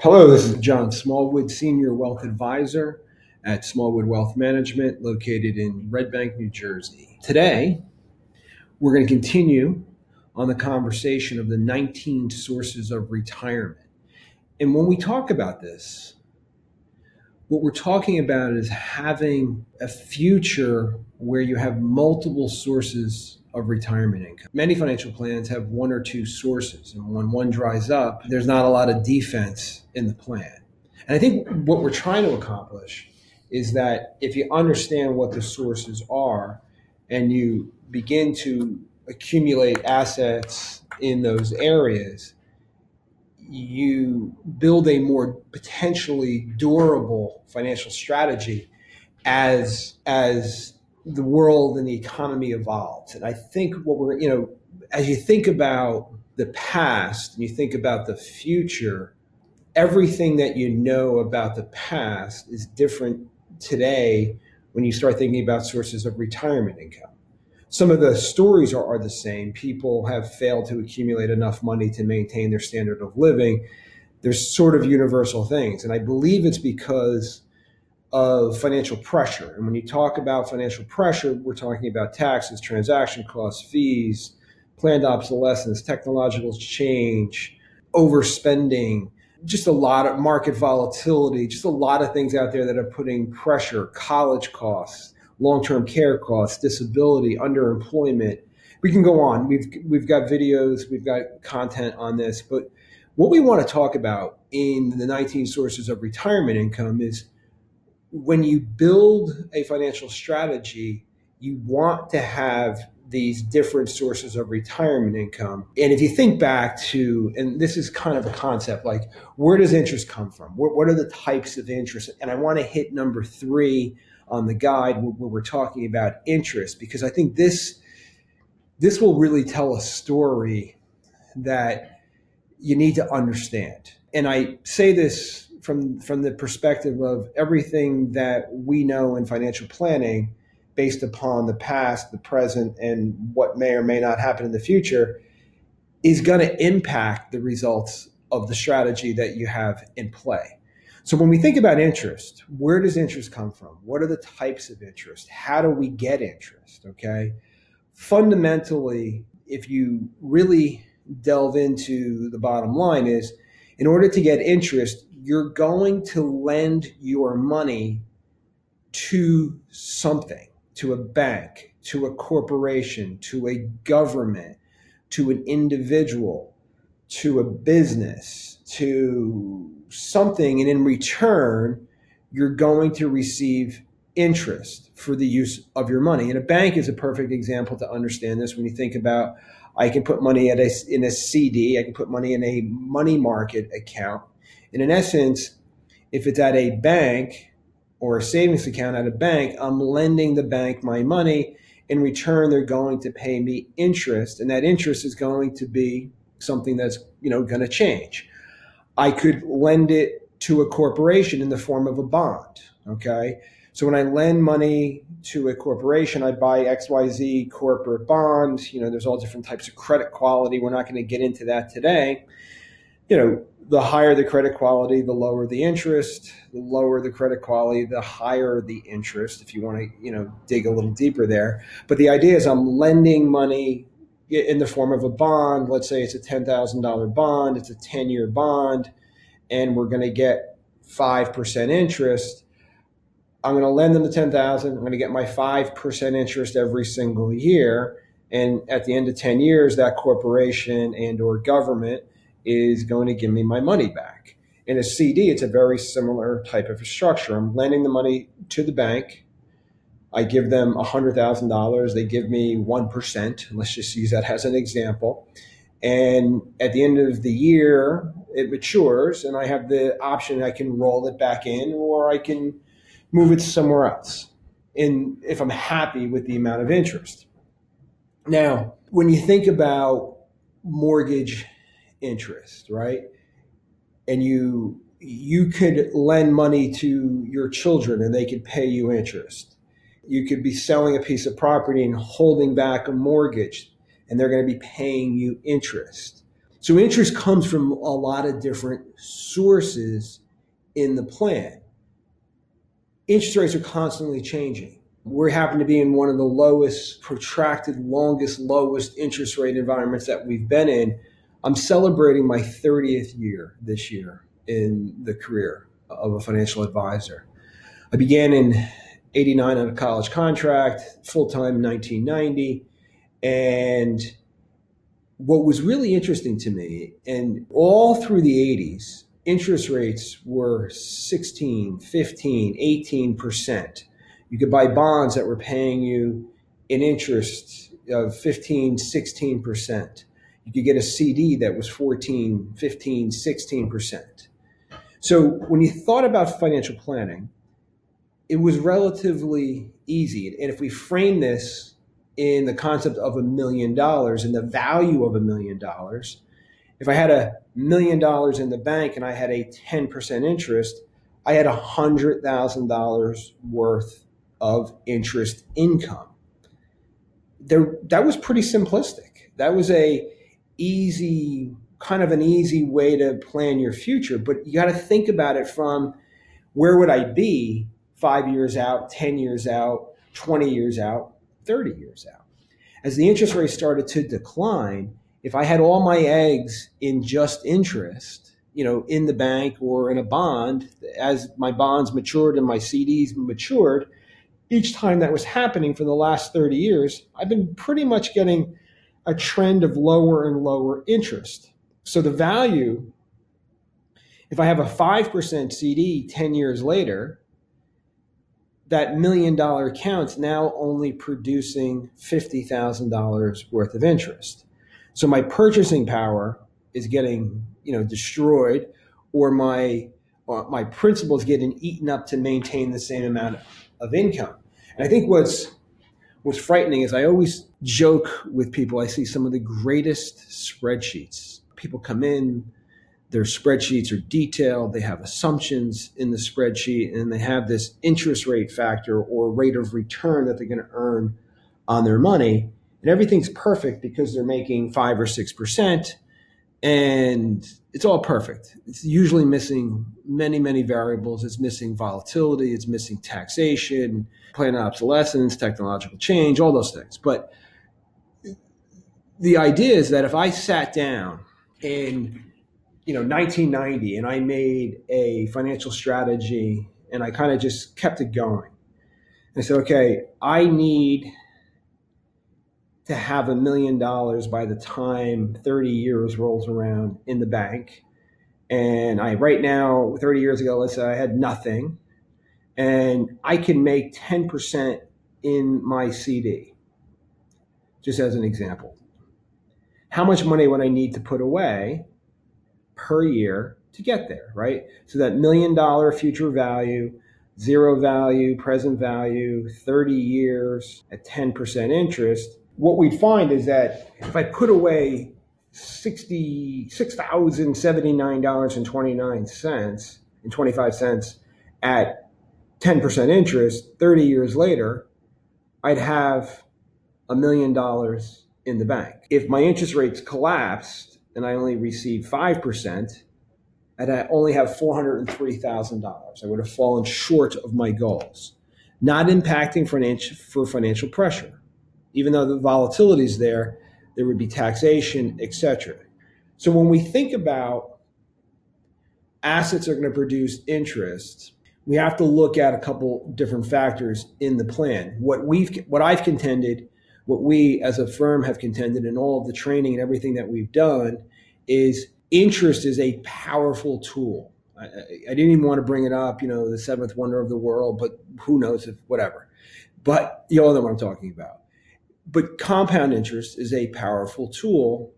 Hello, this is John Smallwood, Senior Wealth Advisor at Smallwood Wealth Management, located in Red Bank, New Jersey. Today, we're going to continue on the conversation of the 19 sources of retirement. And when we talk about this, what we're talking about is having a future where you have multiple sources of retirement income. Many financial plans have one or two sources, and when one dries up, there's not a lot of defense in the plan. And I think what we're trying to accomplish is that if you understand what the sources are and you begin to accumulate assets in those areas, you build a more potentially durable financial strategy as as the world and the economy evolves. And I think what we're, you know, as you think about the past and you think about the future, everything that you know about the past is different today when you start thinking about sources of retirement income. Some of the stories are, are the same. People have failed to accumulate enough money to maintain their standard of living. There's sort of universal things. And I believe it's because of financial pressure. And when you talk about financial pressure, we're talking about taxes, transaction costs, fees, planned obsolescence, technological change, overspending, just a lot of market volatility, just a lot of things out there that are putting pressure, college costs, long-term care costs, disability, underemployment. We can go on. We've we've got videos, we've got content on this, but what we want to talk about in the 19 sources of retirement income is when you build a financial strategy, you want to have these different sources of retirement income. And if you think back to, and this is kind of a concept like, where does interest come from? What, what are the types of interest? And I want to hit number three on the guide where, we're talking about interest, because I think this this will really tell a story that you need to understand. And I say this from from the perspective of everything that we know in financial planning based upon the past, the present, and what may or may not happen in the future is going to impact the results of the strategy that you have in play. So when we think about interest, where does interest come from? What are the types of interest? How do we get interest? Okay. Fundamentally, if you really delve into the bottom line is in order to get interest, you're going to lend your money to something, to a bank, to a corporation, to a government, to an individual, to a business, to something. And in return, you're going to receive interest for the use of your money. And a bank is a perfect example to understand this when you think about I can put money a, in a CD, I can put money in a money market account and in essence, if it's at a bank or a savings account at a bank, I'm lending the bank my money. In return, they're going to pay me interest, and that interest is going to be something that's you know going to change. I could lend it to a corporation in the form of a bond. Okay. So when I lend money to a corporation, I buy XYZ corporate bonds. You know, there's all different types of credit quality. We're not going to get into that today. You know, the higher the credit quality, the lower the interest. The lower the credit quality, the higher the interest. If you want to, you know, dig a little deeper there. But the idea is, I'm lending money in the form of a bond. Let's say it's a ten thousand dollar bond. It's a ten year bond, and we're going to get five percent interest. I'm going to lend them the ten thousand. I'm going to get my five percent interest every single year. And at the end of ten years, that corporation and or government is going to give me my money back. In a CD, it's a very similar type of structure. I'm lending the money to the bank. I give them $100,000. They give me 1%. Let's just use that as an example. And at the end of the year, it matures, and I have the option I can roll it back in or I can move it somewhere else. And if I'm happy with the amount of interest. Now, when you think about mortgage interest, right? And you you could lend money to your children and they could pay you interest. You could be selling a piece of property and holding back a mortgage and they're going to be paying you interest. So interest comes from a lot of different sources in the plan. Interest rates are constantly changing. We happen to be in one of the lowest, protracted, longest, lowest interest rate environments that we've been in. I'm celebrating my 30th year this year in the career of a financial advisor. I began in 89 on a college contract, full time in 1990. And what was really interesting to me, and all through the 80s, interest rates were 16, 15, 18%. You could buy bonds that were paying you an interest of 15, 16%. You could get a CD that was 14, 15, 16%. So when you thought about financial planning, it was relatively easy. And if we frame this in the concept of a million dollars and the value of a million dollars, if I had a million dollars in the bank and I had a 10% interest, I had $100,000 worth of interest income. There, that was pretty simplistic. That was a easy, kind of an easy way to plan your future. But you got to think about it from where would I be five years out, 10 years out, 20 years out, 30 years out. As the interest rate started to decline, if I had all my eggs in just interest, you know, in the bank or in a bond, as my bonds matured and my CDs matured, each time that was happening for the last 30 years, I've been pretty much getting a trend of lower and lower interest. So the value, if I have a 5% CD 10 years later, that million dollar account's now only producing $50,000 worth of interest. So my purchasing power is getting, you know, destroyed or my my principal is getting eaten up to maintain the same amount of income. And I think what's what's frightening is I always joke with people I see some of the greatest spreadsheets. People come in their spreadsheets are detailed. They have assumptions in the spreadsheet, and they have this interest rate factor or rate of return that they're going to earn on their money. And everything's perfect because they're making five or six percent, and it's all perfect. It's usually missing many, many variables. It's missing volatility. It's missing taxation, planned obsolescence, technological change, all those things. But the idea is that if I sat down in you know 1990 and i made a financial strategy and i kind of just kept it going i said okay i need to have a million dollars by the time 30 years rolls around in the bank and i right now 30 years ago let's say i had nothing and i can make 10% in my cd just as an example how much money would i need to put away per year to get there, right? So that million dollar future value, zero value, present value, 30 years at 10% interest, what we'd find is that if I put away $66,079.29 and 25 cents at 10% interest 30 years later, I'd have a million dollars in the bank. If my interest rates collapsed and I only received 5%, and I only have $403,000. I would have fallen short of my goals, not impacting financial, for financial pressure. Even though the volatility is there, there would be taxation, etc. So when we think about assets are going to produce interest, we have to look at a couple different factors in the plan. What we've what I've contended what we as a firm have contended in all of the training and everything that we've done is interest is a powerful tool. I, I, didn't even want to bring it up, you know, the seventh wonder of the world, but who knows if whatever. But you all know what I'm talking about. But compound interest is a powerful tool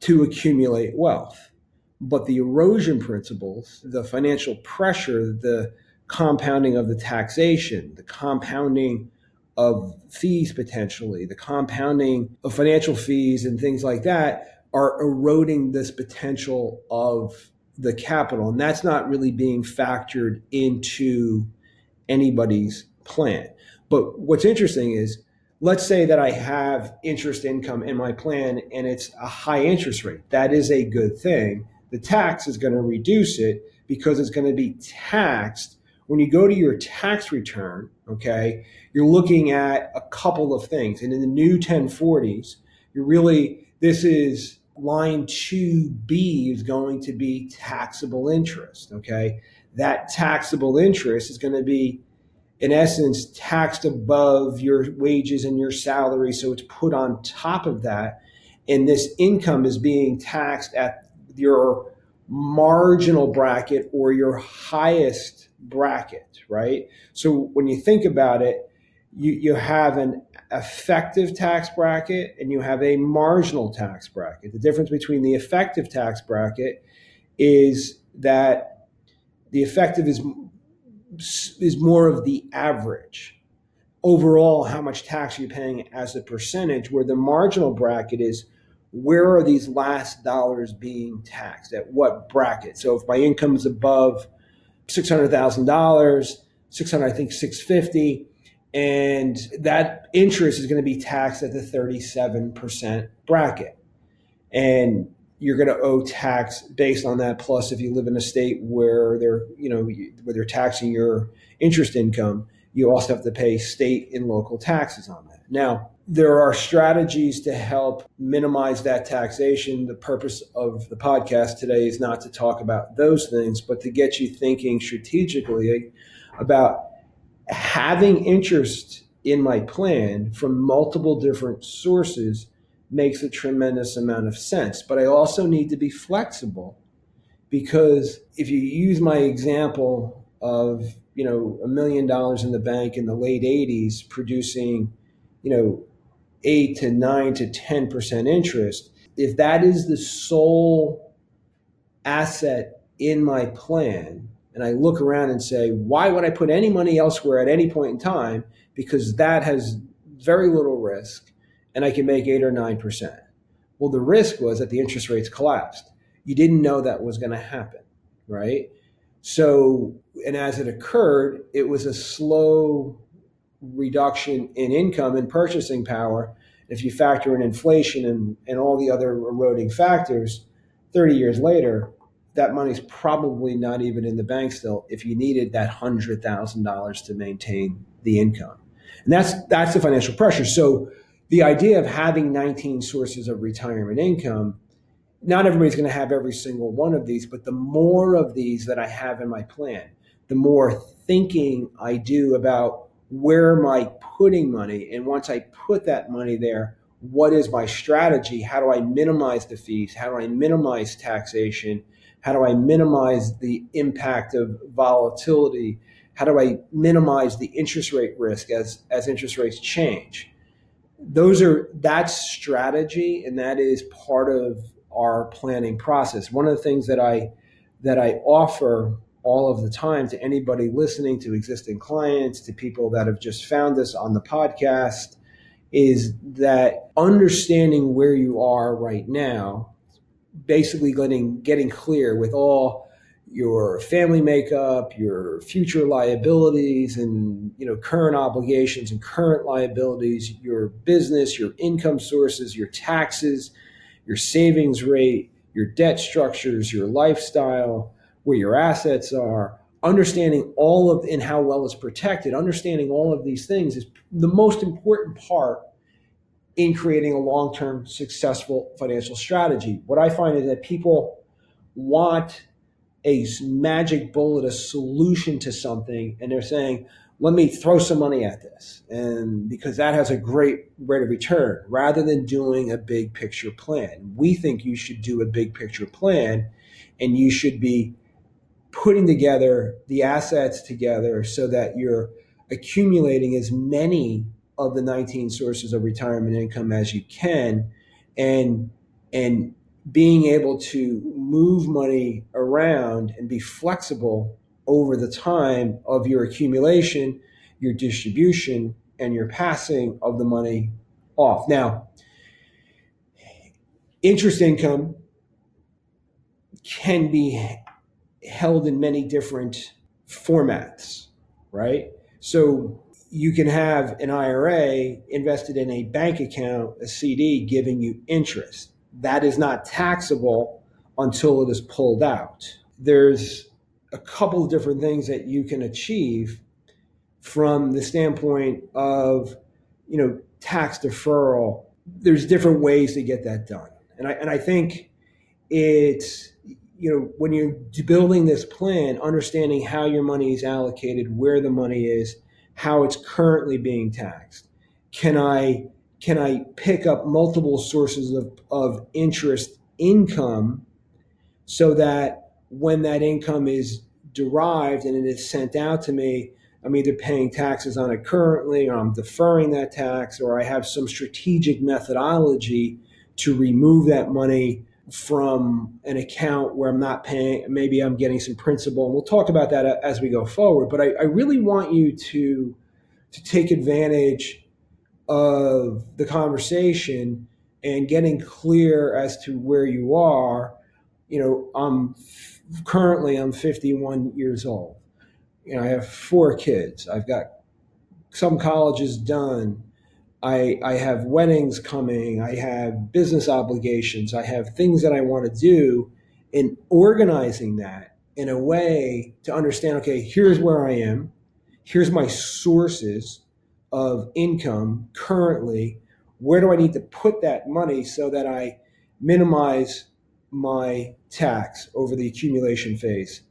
to accumulate wealth. But the erosion principles, the financial pressure, the compounding of the taxation, the compounding of fees potentially, the compounding of financial fees and things like that are eroding this potential of the capital. And that's not really being factored into anybody's plan. But what's interesting is let's say that I have interest income in my plan and it's a high interest rate. That is a good thing. The tax is going to reduce it because it's going to be taxed. When you go to your tax return, okay, you're looking at a couple of things. And in the new 1040s, you're really, this is line 2B is going to be taxable interest, okay? That taxable interest is going to be in essence taxed above your wages and your salary. So it's put on top of that. And this income is being taxed at your marginal bracket or your highest bracket right? So when you think about it you, you have an effective tax bracket and you have a marginal tax bracket. The difference between the effective tax bracket is that the effective is is more of the average. Overall, how much tax you're you paying as a percentage? Where the marginal bracket is where are these last dollars being taxed at what bracket? So if my income is above six hundred thousand dollars, six hundred, I think six fifty, and that interest is going to be taxed at the thirty-seven percent bracket, and you're going to owe tax based on that. Plus, if you live in a state where they're, you know, where they're taxing your interest income, you also have to pay state and local taxes on that. Now, there are strategies to help minimize that taxation. The purpose of the podcast today is not to talk about those things, but to get you thinking strategically about having interest in my plan from multiple different sources makes a tremendous amount of sense. But I also need to be flexible because if you use my example of, you know, a million dollars in the bank in the late 80s producing, you know, eight to nine to 10% interest, if that is the sole asset in my plan, and I look around and say, why would I put any money elsewhere at any point in time? Because that has very little risk and I can make eight or 9%. Well, the risk was that the interest rates collapsed. You didn't know that was going to happen, right? So, and as it occurred, it was a slow reduction in income and purchasing power. If you factor in inflation and, and all the other eroding factors, 30 years later, that money's probably not even in the bank still if you needed that $100,000 to maintain the income. And that's that's the financial pressure. So the idea of having 19 sources of retirement income, not everybody's going to have every single one of these, but the more of these that I have in my plan, the more thinking I do about where am I putting money? And once I put that money there, what is my strategy? How do I minimize the fees? How do I minimize taxation? How do I minimize the impact of volatility? How do I minimize the interest rate risk as, as interest rates change? Those are that's strategy and that is part of our planning process. One of the things that i that i offer all of the time to anybody listening to existing clients to people that have just found us on the podcast is that understanding where you are right now basically getting getting clear with all your family makeup, your future liabilities and you know current obligations and current liabilities, your business, your income sources, your taxes, your savings rate, your debt structures, your lifestyle, where your assets are, understanding all of and how well it's protected, understanding all of these things is the most important part in creating a long-term successful financial strategy. What I find is that people want a magic bullet, a solution to something, and they're saying, let me throw some money at this. And because that has a great rate of return, rather than doing a big picture plan. We think you should do a big picture plan and you should be putting together the assets together so that you're accumulating as many of the 19 sources of retirement income as you can and and being able to move money around and be flexible over the time of your accumulation, your distribution, and your passing of the money off. Now, interest income can be held in many different formats, right? So you can have an IRA invested in a bank account, a CD, giving you interest. That is not taxable until it is pulled out. There's a couple of different things that you can achieve from the standpoint of, you know, tax deferral. There's different ways to get that done. And I, and I think it's, you know, when you're building this plan, understanding how your money is allocated, where the money is, how it's currently being taxed. Can I can I pick up multiple sources of, of interest income so that when that income is derived and it is sent out to me, I'm either paying taxes on it currently or I'm deferring that tax or I have some strategic methodology to remove that money from an account where I'm not paying, maybe I'm getting some principal. And we'll talk about that uh, as we go forward. But I, I really want you to, to take advantage of the conversation and getting clear as to where you are. You know, I'm currently I'm 51 years old. You know, I have four kids. I've got some colleges done. I, I have weddings coming. I have business obligations. I have things that I want to do. And organizing that in a way to understand okay, here's where I am. Here's my sources of income currently. Where do I need to put that money so that I minimize my tax over the accumulation phase?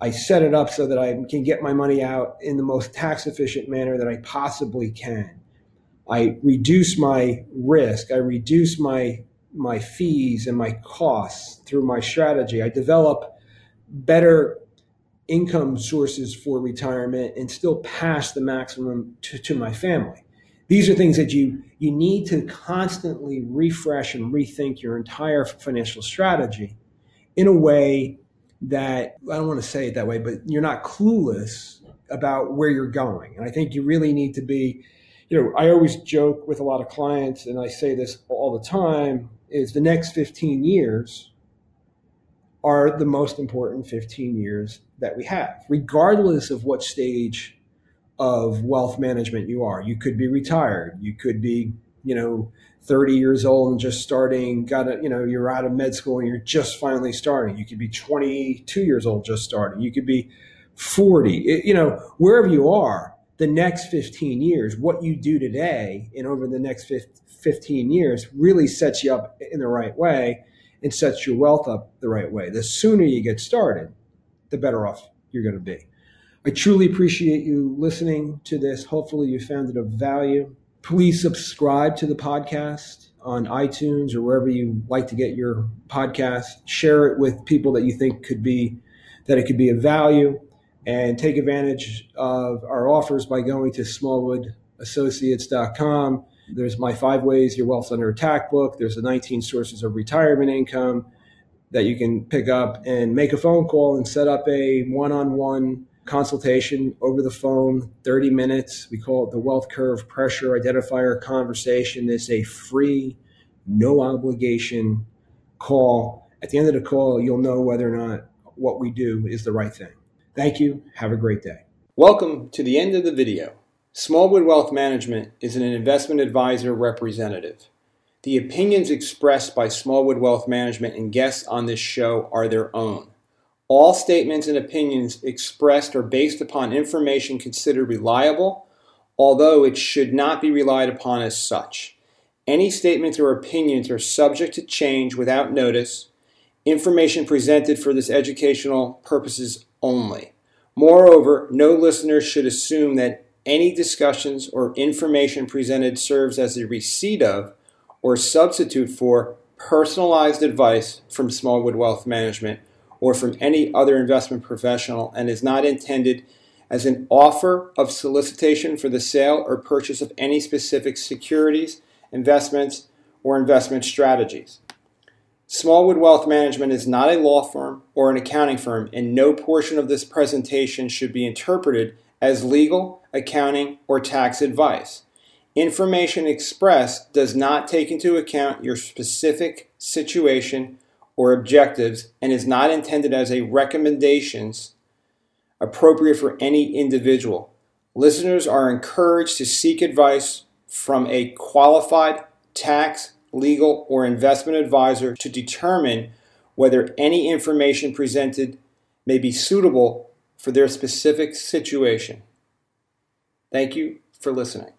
I set it up so that I can get my money out in the most tax efficient manner that I possibly can. I reduce my risk. I reduce my my fees and my costs through my strategy. I develop better income sources for retirement and still pass the maximum to, to my family. These are things that you you need to constantly refresh and rethink your entire financial strategy in a way that I don't want to say it that way, but you're not clueless about where you're going. And I think you really need to be you know, I always joke with a lot of clients, and I say this all the time: is the next 15 years are the most important 15 years that we have, regardless of what stage of wealth management you are. You could be retired, you could be, you know, 30 years old and just starting, got a, you know, you're out of med school and you're just finally starting. You could be 22 years old just starting. You could be 40. It, you know, wherever you are, the next 15 years, what you do today and over the next 15 years really sets you up in the right way and sets your wealth up the right way. The sooner you get started, the better off you're going to be. I truly appreciate you listening to this. Hopefully, you found it of value. Please subscribe to the podcast on iTunes or wherever you like to get your podcast. Share it with people that you think could be that it could be of value and take advantage of our offers by going to smallwoodassociates.com. There's my five ways your wealth's under attack book. There's the 19 sources of retirement income that you can pick up and make a phone call and set up a one-on-one consultation over the phone, 30 minutes. We call it the wealth curve pressure identifier conversation. It's a free, no obligation call. At the end of the call, you'll know whether or not what we do is the right thing. Thank you. Have a great day. Welcome to the end of the video. Smallwood Wealth Management is an investment advisor representative. The opinions expressed by Smallwood Wealth Management and guests on this show are their own. All statements and opinions expressed are based upon information considered reliable, although it should not be relied upon as such. Any statements or opinions are subject to change without notice. Information presented for this educational purposes only. Moreover, no listener should assume that any discussions or information presented serves as a receipt of or substitute for personalized advice from Smallwood Wealth Management or from any other investment professional and is not intended as an offer of solicitation for the sale or purchase of any specific securities, investments, or investment strategies. Smallwood Wealth Management is not a law firm or an accounting firm, and no portion of this presentation should be interpreted as legal, accounting, or tax advice. Information expressed does not take into account your specific situation or objectives and is not intended as a recommendations appropriate for any individual. Listeners are encouraged to seek advice from a qualified tax, legal, or investment advisor to determine whether any information presented may be suitable for their specific situation. Thank you for listening.